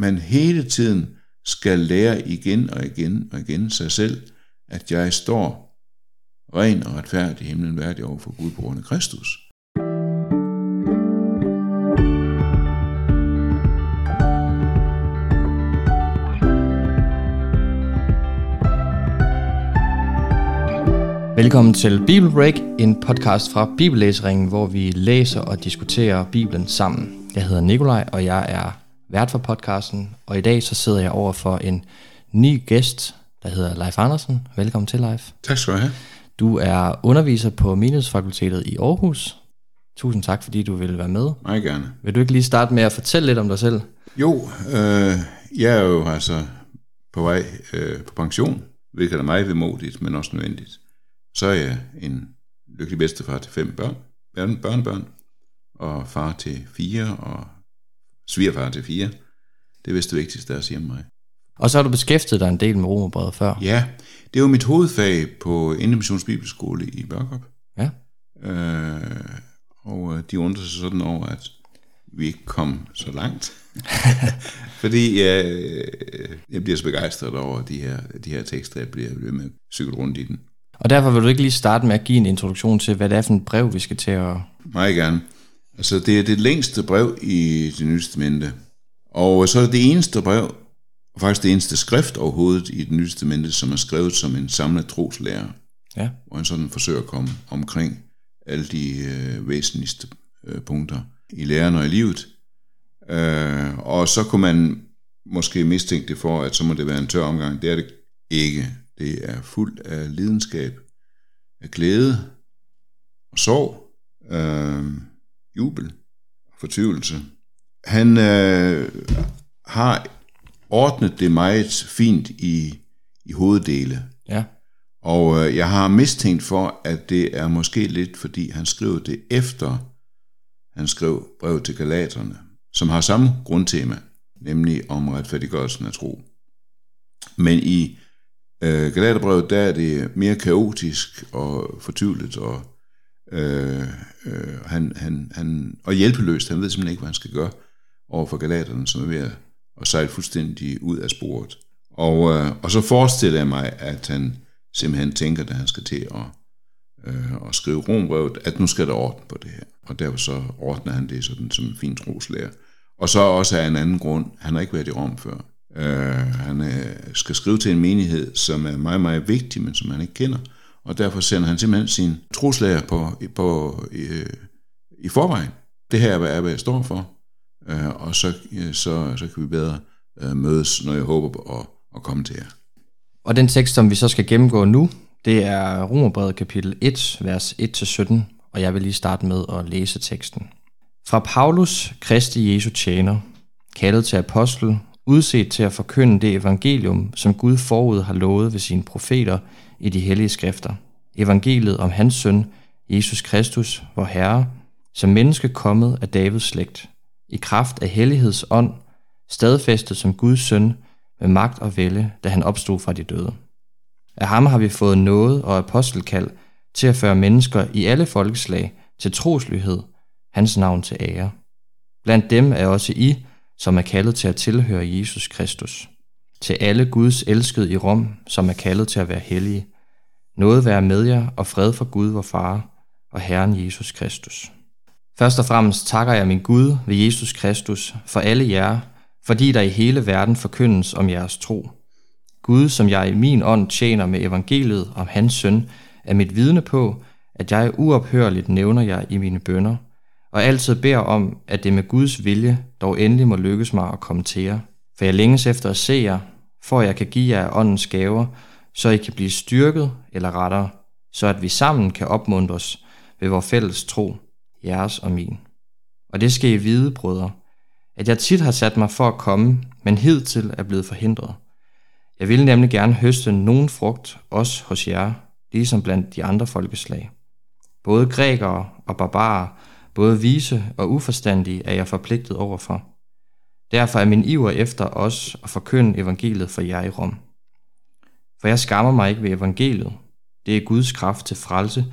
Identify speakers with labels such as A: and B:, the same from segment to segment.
A: man hele tiden skal lære igen og igen og igen sig selv, at jeg står ren og retfærdig himlen værdig over for Gud på grund af Kristus.
B: Velkommen til Bible Break, en podcast fra Bibellæseringen, hvor vi læser og diskuterer Bibelen sammen. Jeg hedder Nikolaj, og jeg er vært for podcasten, og i dag så sidder jeg over for en ny gæst, der hedder Leif Andersen. Velkommen til, Leif.
A: Tak skal du have.
B: Du er underviser på Menighedsfakultetet i Aarhus. Tusind tak, fordi du vil være med.
A: Meget gerne.
B: Vil du ikke lige starte med at fortælle lidt om dig selv?
A: Jo, øh, jeg er jo altså på vej øh, på pension, hvilket er meget vemodigt, men også nødvendigt. Så er jeg en lykkelig bedstefar til fem børn, børn børnebørn, og far til fire, og svigerfar til fire. Det er vist det vigtigste, der er at sige om mig.
B: Og så har du beskæftiget dig en del med romerbrevet før.
A: Ja, det jo mit hovedfag på Indremissions Bibelskole i Børkop.
B: Ja.
A: Øh, og øh, de undrer sig sådan over, at vi ikke kom så langt. Fordi øh, jeg bliver så begejstret over de her, de her tekster, jeg bliver ved med at cykle rundt i den.
B: Og derfor vil du ikke lige starte med at give en introduktion til, hvad det er for et brev, vi skal til at...
A: Meget gerne. Altså, det er det længste brev i det nye testamente. Og så er det det eneste brev, og faktisk det eneste skrift overhovedet i det nye testamente, som er skrevet som en samlet troslærer.
B: Ja.
A: Hvor han sådan forsøger at komme omkring alle de øh, væsentligste øh, punkter i læren og i livet. Øh, og så kunne man måske mistænke det for, at så må det være en tør omgang. Det er det ikke. Det er fuldt af lidenskab, af glæde og sorg, øh, jubel og fortvivlelse. Han øh, har ordnet det meget fint i, i hoveddele.
B: Ja.
A: Og øh, jeg har mistænkt for, at det er måske lidt, fordi han skrev det efter, han skrev brev til Galaterne, som har samme grundtema, nemlig om retfærdiggørelsen af tro. Men i øh, Galaterbrevet, der er det mere kaotisk og fortvivlet og, øh, øh, han, han, han, og hjælpeløst. Han ved simpelthen ikke, hvad han skal gøre over for Galaterne, som er ved at, at sejle fuldstændig ud af sporet. Og, øh, og så forestiller jeg mig, at han simpelthen tænker, da han skal til at, øh, at skrive rombrevet, at nu skal der orden på det her. Og derfor så ordner han det sådan som en fin troslærer. Og så også af en anden grund, han har ikke været i Rom før. Øh, han øh, skal skrive til en menighed, som er meget, meget vigtig, men som han ikke kender. Og derfor sender han simpelthen sin truslager på, på, øh, i forvejen. Det her er, hvad jeg står for. Øh, og så, øh, så, så kan vi bedre øh, mødes, når jeg håber på at, at komme til jer.
B: Og den tekst, som vi så skal gennemgå nu, det er Romerbrevet kapitel 1, vers 1-17, og jeg vil lige starte med at læse teksten. Fra Paulus, Kristi Jesu tjener, kaldet til apostel, udset til at forkynde det evangelium, som Gud forud har lovet ved sine profeter i de hellige skrifter. Evangeliet om hans søn, Jesus Kristus, vor Herre, som menneske kommet af Davids slægt, i kraft af helligheds ånd, stadfæstet som Guds søn, med magt og vælge, da han opstod fra de døde. Af ham har vi fået noget og apostelkald til at føre mennesker i alle folkeslag til troslyhed, hans navn til ære. Blandt dem er også I, som er kaldet til at tilhøre Jesus Kristus. Til alle Guds elskede i Rom, som er kaldet til at være hellige. Noget være med jer og fred for Gud, vor Far og Herren Jesus Kristus. Først og fremmest takker jeg min Gud ved Jesus Kristus for alle jer, fordi der i hele verden forkyndes om jeres tro. Gud, som jeg i min ånd tjener med evangeliet om hans søn, er mit vidne på, at jeg uophørligt nævner jer i mine bønder, og altid beder om, at det med Guds vilje dog endelig må lykkes mig at komme til jer. For jeg længes efter at se jer, for jeg kan give jer åndens gaver, så I kan blive styrket eller rettere, så at vi sammen kan opmuntres ved vores fælles tro, jeres og min. Og det skal I vide, brødre, at jeg tit har sat mig for at komme, men hidtil er blevet forhindret. Jeg ville nemlig gerne høste nogen frugt, også hos jer, ligesom blandt de andre folkeslag. Både grækere og barbarer, både vise og uforstandige er jeg forpligtet overfor. Derfor er min iver efter os at forkynde evangeliet for jer i Rom. For jeg skammer mig ikke ved evangeliet. Det er Guds kraft til frelse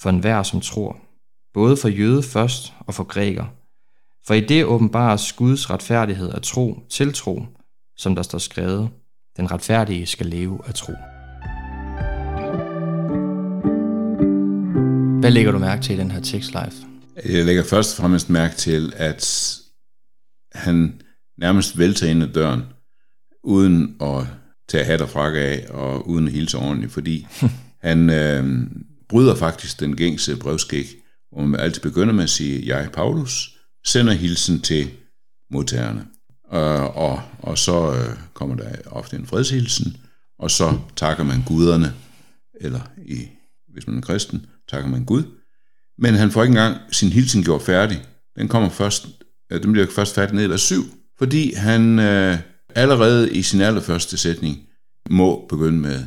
B: for enhver, som tror. Både for jøde først og for græker. For i det åbenbares Guds retfærdighed af tro til tro, som der står skrevet, den retfærdige skal leve af tro. Hvad lægger du mærke til i den her tekst, live?
A: Jeg lægger først og fremmest mærke til, at han nærmest vælter ind ad døren, uden at tage hat og frakke af, og uden at hilse ordentligt, fordi han øh, bryder faktisk den gængse brevskæg, hvor man altid begynder med at sige, jeg, Paulus, sender hilsen til modtagerne. Og, og, og så øh, kommer der ofte en fredshilsen, og så takker man guderne, eller i, hvis man er kristen, takker man Gud. Men han får ikke engang sin hilsen gjort færdig. Den kommer først, øh, den bliver først færdig ned i vers 7, fordi han øh, allerede i sin allerførste sætning må begynde med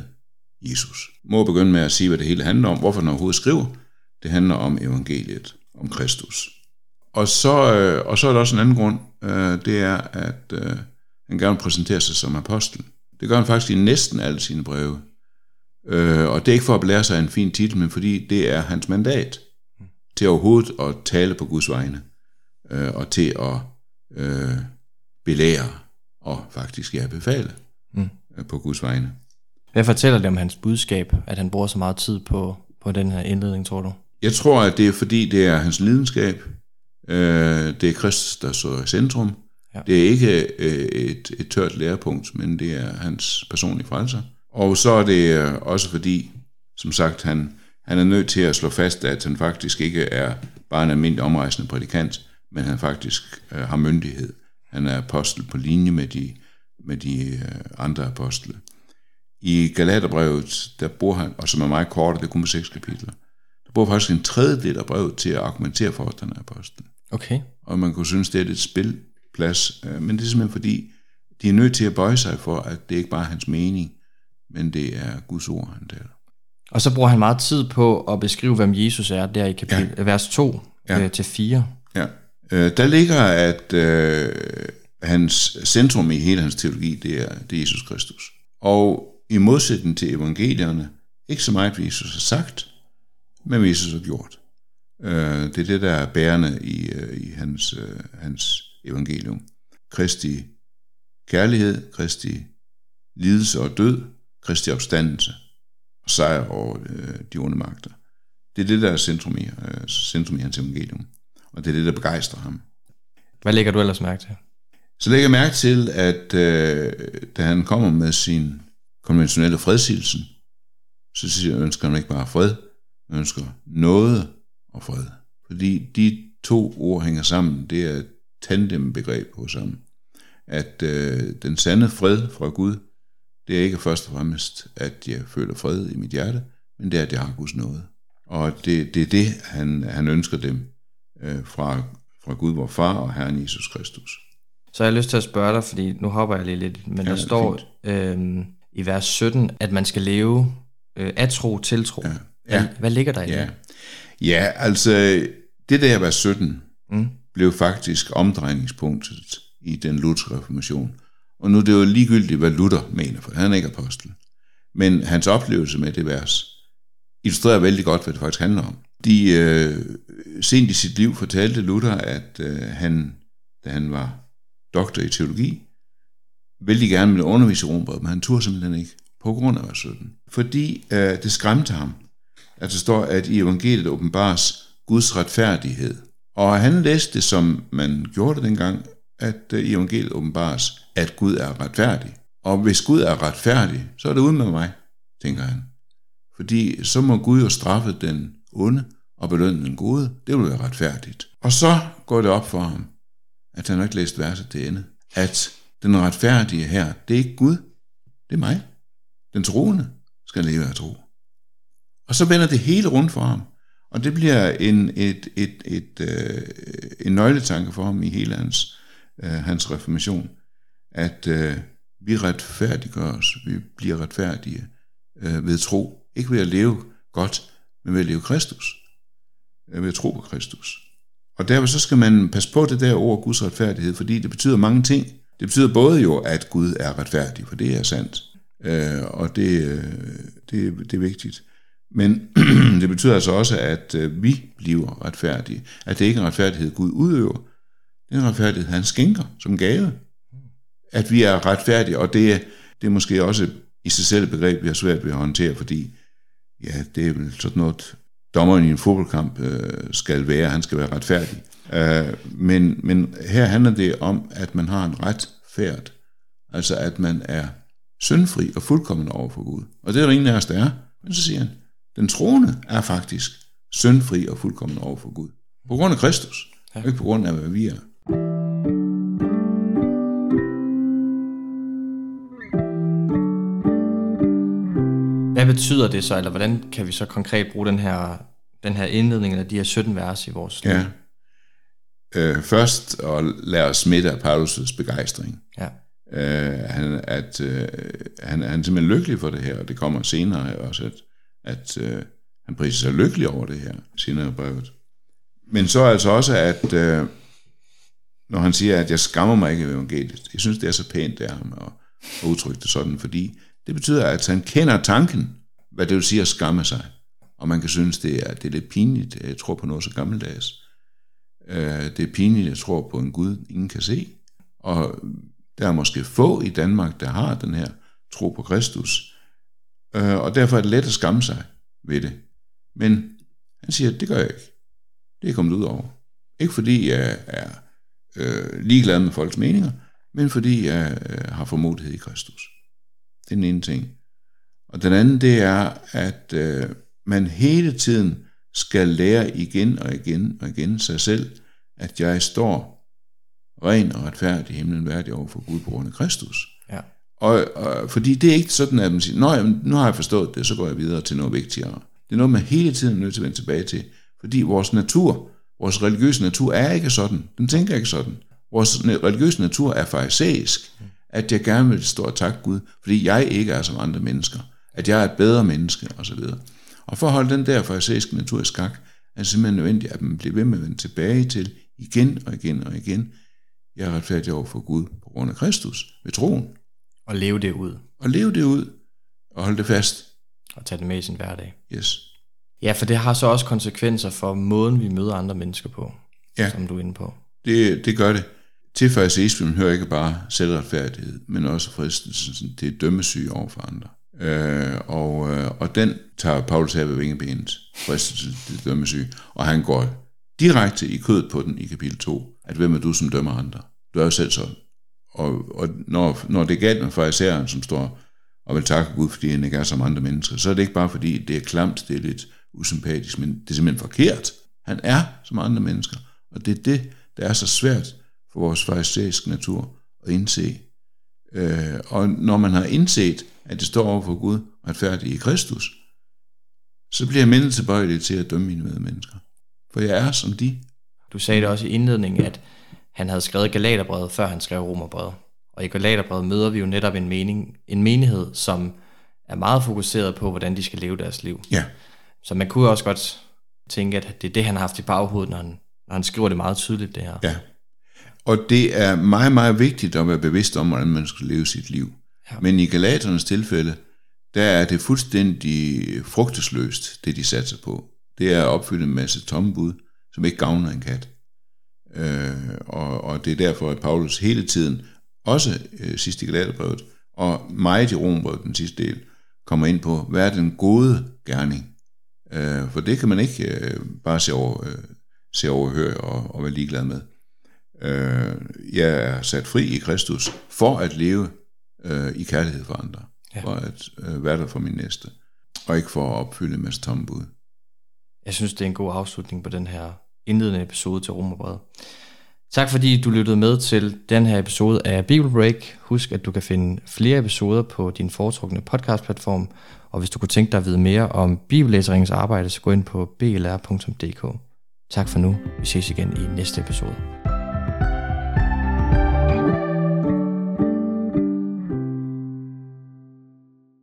A: Jesus. Må begynde med at sige, hvad det hele handler om, hvorfor han overhovedet skriver. Det handler om evangeliet, om Kristus. Og så, øh, og så er der også en anden grund, øh, det er, at øh, han gerne præsenterer sig som apostel. Det gør han faktisk i næsten alle sine breve. Øh, og det er ikke for at blære sig en fin titel, men fordi det er hans mandat til overhovedet at tale på Guds vegne, øh, og til at øh, belære og faktisk ja, befale mm. øh, på Guds vegne.
B: Hvad fortæller det om hans budskab, at han bruger så meget tid på, på den her indledning, tror du?
A: Jeg tror, at det er fordi, det er hans lidenskab. Øh, det er Kristus, der står i centrum. Ja. Det er ikke øh, et, et tørt lærepunkt, men det er hans personlige frelser. Og så er det øh, også fordi, som sagt, han, han er nødt til at slå fast, at han faktisk ikke er bare en almindelig omrejsende prædikant, men han faktisk øh, har myndighed. Han er apostel på linje med de, med de øh, andre apostle. I Galaterbrevet, der bor han, og som er meget kort, det er kun med seks kapitler, der bor faktisk en tredjedel af brevet til at argumentere for, at han er apostel.
B: Okay.
A: Og man kunne synes, det er lidt spilplads, øh, men det er simpelthen fordi, de er nødt til at bøje sig for, at det ikke bare er hans mening, men det er Guds ord, han taler.
B: Og så bruger han meget tid på at beskrive, hvem Jesus er, der i kapitel, ja. vers 2 ja. øh, til 4.
A: Ja. Øh, der ligger, at øh, hans centrum i hele hans teologi, det er, det er Jesus Kristus. Og i modsætning til evangelierne, ikke så meget, hvad Jesus har sagt, men hvad Jesus har gjort. Øh, det er det, der er bærende i, øh, i hans, øh, hans evangelium. Kristi kærlighed, Kristi lidelse og død, Kristi opstandelse og sejr over øh, de onde magter. Det er det, der er centrum i, øh, centrum i hans evangelium. Og det er det, der begejstrer ham.
B: Hvad lægger du ellers mærke til?
A: Så lægger jeg mærke til, at øh, da han kommer med sin konventionelle fredshilsen, så siger, ønsker han ikke bare fred, men ønsker noget og fred. Fordi de to ord hænger sammen. Det er et tandembegreb hos ham. At øh, den sande fred fra Gud, det er ikke først og fremmest, at jeg føler fred i mit hjerte, men det er, at jeg har Guds nåde. Og det, det er det, han, han ønsker dem øh, fra, fra Gud, vor far og Herren Jesus Kristus.
B: Så jeg har lyst til at spørge dig, fordi nu hopper jeg lige lidt, men ja, der står øh, i vers 17, at man skal leve øh, af tro til tro. Ja. Ja. Hvad, hvad ligger der i
A: ja.
B: det?
A: Ja, altså det der vers 17 mm. blev faktisk omdrejningspunktet i den lutherske reformation. Og nu er det jo ligegyldigt, hvad Luther mener, for han er ikke apostel. Men hans oplevelse med det vers illustrerer vældig godt, hvad det faktisk handler om. De øh, sent i sit liv fortalte Luther, at øh, han, da han var doktor i teologi, vældig gerne ville undervise i Rombrevet, men han turde simpelthen ikke, på grund af vers 17. Fordi øh, det skræmte ham, at der står, at i evangeliet åbenbares Guds retfærdighed. Og han læste det, som man gjorde det dengang, at øh, i evangeliet åbenbares, at Gud er retfærdig. Og hvis Gud er retfærdig, så er det uden med mig, tænker han. Fordi så må Gud jo straffe den onde og belønne den gode. Det vil være retfærdigt. Og så går det op for ham, at han har ikke læst verset til ende. At den retfærdige her, det er ikke Gud, det er mig. Den troende skal leve af tro. Og så vender det hele rundt for ham. Og det bliver en, et, et, et, øh, en nøgletanke for ham i hele hans, øh, hans reformation, at øh, vi retfærdiggøres, vi bliver retfærdige øh, ved tro. Ikke ved at leve godt, men ved at leve Kristus. Øh, ved at tro på Kristus. Og derfor så skal man passe på det der ord Guds retfærdighed, fordi det betyder mange ting. Det betyder både jo, at Gud er retfærdig, for det er sandt, øh, og det, øh, det, det er vigtigt. Men det betyder altså også, at øh, vi bliver retfærdige. At det ikke er en retfærdighed, Gud udøver, den retfærdighed, han skænker som gave. At vi er retfærdige, og det er, det er måske også i sig selv et begreb, vi har svært ved at håndtere, fordi ja, det er vel sådan noget, dommeren i en fodboldkamp øh, skal være, han skal være retfærdig. Øh, men, men her handler det om, at man har en retfærd, altså at man er syndfri og fuldkommen over for Gud. Og det er der ingen af os, der er. Men så siger han, den troende er faktisk syndfri og fuldkommen over for Gud. På grund af Kristus, ja. ikke på grund af, hvad vi er.
B: Hvad betyder det så, eller hvordan kan vi så konkret bruge den her, den her indledning, eller de her 17 vers i vores
A: liv? Ja. Øh, først at lade os smitte af Paulus' begejstring.
B: Ja.
A: Øh, han, at, øh, han, han er simpelthen lykkelig for det her, og det kommer senere også, at, at øh, han priser sig lykkelig over det her, senere i brevet. Men så altså også, at øh, når han siger, at jeg skammer mig ikke ved evangeliet, jeg synes, det er så pænt af ham at, at udtrykke det sådan, fordi det betyder, at han kender tanken, hvad det vil sige at skamme sig. Og man kan synes, det er, det er lidt pinligt, jeg tror på noget så gammeldags. Øh, det er pinligt, jeg tror på en Gud, ingen kan se. Og der er måske få i Danmark, der har den her tro på Kristus. Øh, og derfor er det let at skamme sig ved det. Men han siger, at det gør jeg ikke. Det er kommet ud over. Ikke fordi jeg er øh, ligeglad med folks meninger, men fordi jeg øh, har formodighed i Kristus. Det er den ene ting. Og den anden, det er, at øh, man hele tiden skal lære igen og igen og igen sig selv, at jeg står ren og retfærdig i himlen værdig over for Gud på grund af Kristus.
B: Ja.
A: Og, og, fordi det er ikke sådan, at man siger, Nå, jamen, nu har jeg forstået det, så går jeg videre til noget vigtigere. Det er noget, man hele tiden er nødt til at vende tilbage til. Fordi vores natur, vores religiøse natur er ikke sådan. Den tænker ikke sådan. Vores religiøse natur er farisæisk. At jeg gerne vil stå og takke Gud, fordi jeg ikke er som andre mennesker. At jeg er et bedre menneske, osv. Og for at holde den der farisæiske natur i skak, er det simpelthen nødvendigt, at man bliver ved med at vende tilbage til igen og igen og igen. Jeg er retfærdig over for Gud på grund af Kristus ved troen.
B: Og leve det ud.
A: Og leve det ud. Og holde det fast.
B: Og tage det med i sin hverdag.
A: Yes.
B: Ja, for det har så også konsekvenser for måden, vi møder andre mennesker på,
A: ja.
B: som du er inde på.
A: Det, det gør det. Til farisismen hører ikke bare selvretfærdighed, men også fristelsen til dømmesyge over for andre. Øh, og, øh, og den tager Paulus her ved vingebenet, fristelsen til dømmesyge, og han går direkte i kødet på den i kapitel 2, at hvem er du, som dømmer andre? Du er jo selv sådan. Og, og når, når det er galt med farisæeren, som står og vil takke Gud, fordi han ikke er som andre mennesker, så er det ikke bare fordi, det er klamt, det er lidt usympatisk, men det er simpelthen forkert. Han er som andre mennesker, og det er det, der er så svært for vores farisæiske natur at indse. Øh, og når man har indset, at det står over for Gud retfærdigt i Kristus, så bliver jeg tilbøjelig til at dømme mine medmennesker. For jeg er som de.
B: Du sagde det også i indledningen, at han havde skrevet Galaterbrevet, før han skrev Romerbrevet. Og i Galaterbrevet møder vi jo netop en, mening, en menighed, som er meget fokuseret på, hvordan de skal leve deres liv.
A: Ja.
B: Så man kunne også godt tænke, at det er det, han har haft i baghovedet, når han, når han skriver det meget tydeligt, det her.
A: Ja. Og det er meget, meget vigtigt at være bevidst om, hvordan man skal leve sit liv. Ja. Men i Galaternes tilfælde, der er det fuldstændig frugtesløst, det de satser på. Det er at opfylde en masse tomme bud, som ikke gavner en kat. Øh, og, og det er derfor, at Paulus hele tiden, også øh, sidst i Galaterbrevet, og meget i Rombrevet, den sidste del, kommer ind på, hvad er den gode gerning? Øh, for det kan man ikke øh, bare se over, øh, se overhøre og, og være ligeglad med. Øh, jeg er sat fri i Kristus for at leve øh, i kærlighed for andre. Ja. For at øh, være der for min næste. Og ikke for at opfylde en masse tomme bud.
B: Jeg synes, det er en god afslutning på den her indledende episode til Romerbrevet. Tak fordi du lyttede med til den her episode af Bible Break. Husk, at du kan finde flere episoder på din foretrukne podcastplatform, og hvis du kunne tænke dig at vide mere om bibellæseringens arbejde, så gå ind på blr.dk. Tak for nu. Vi ses igen i næste episode.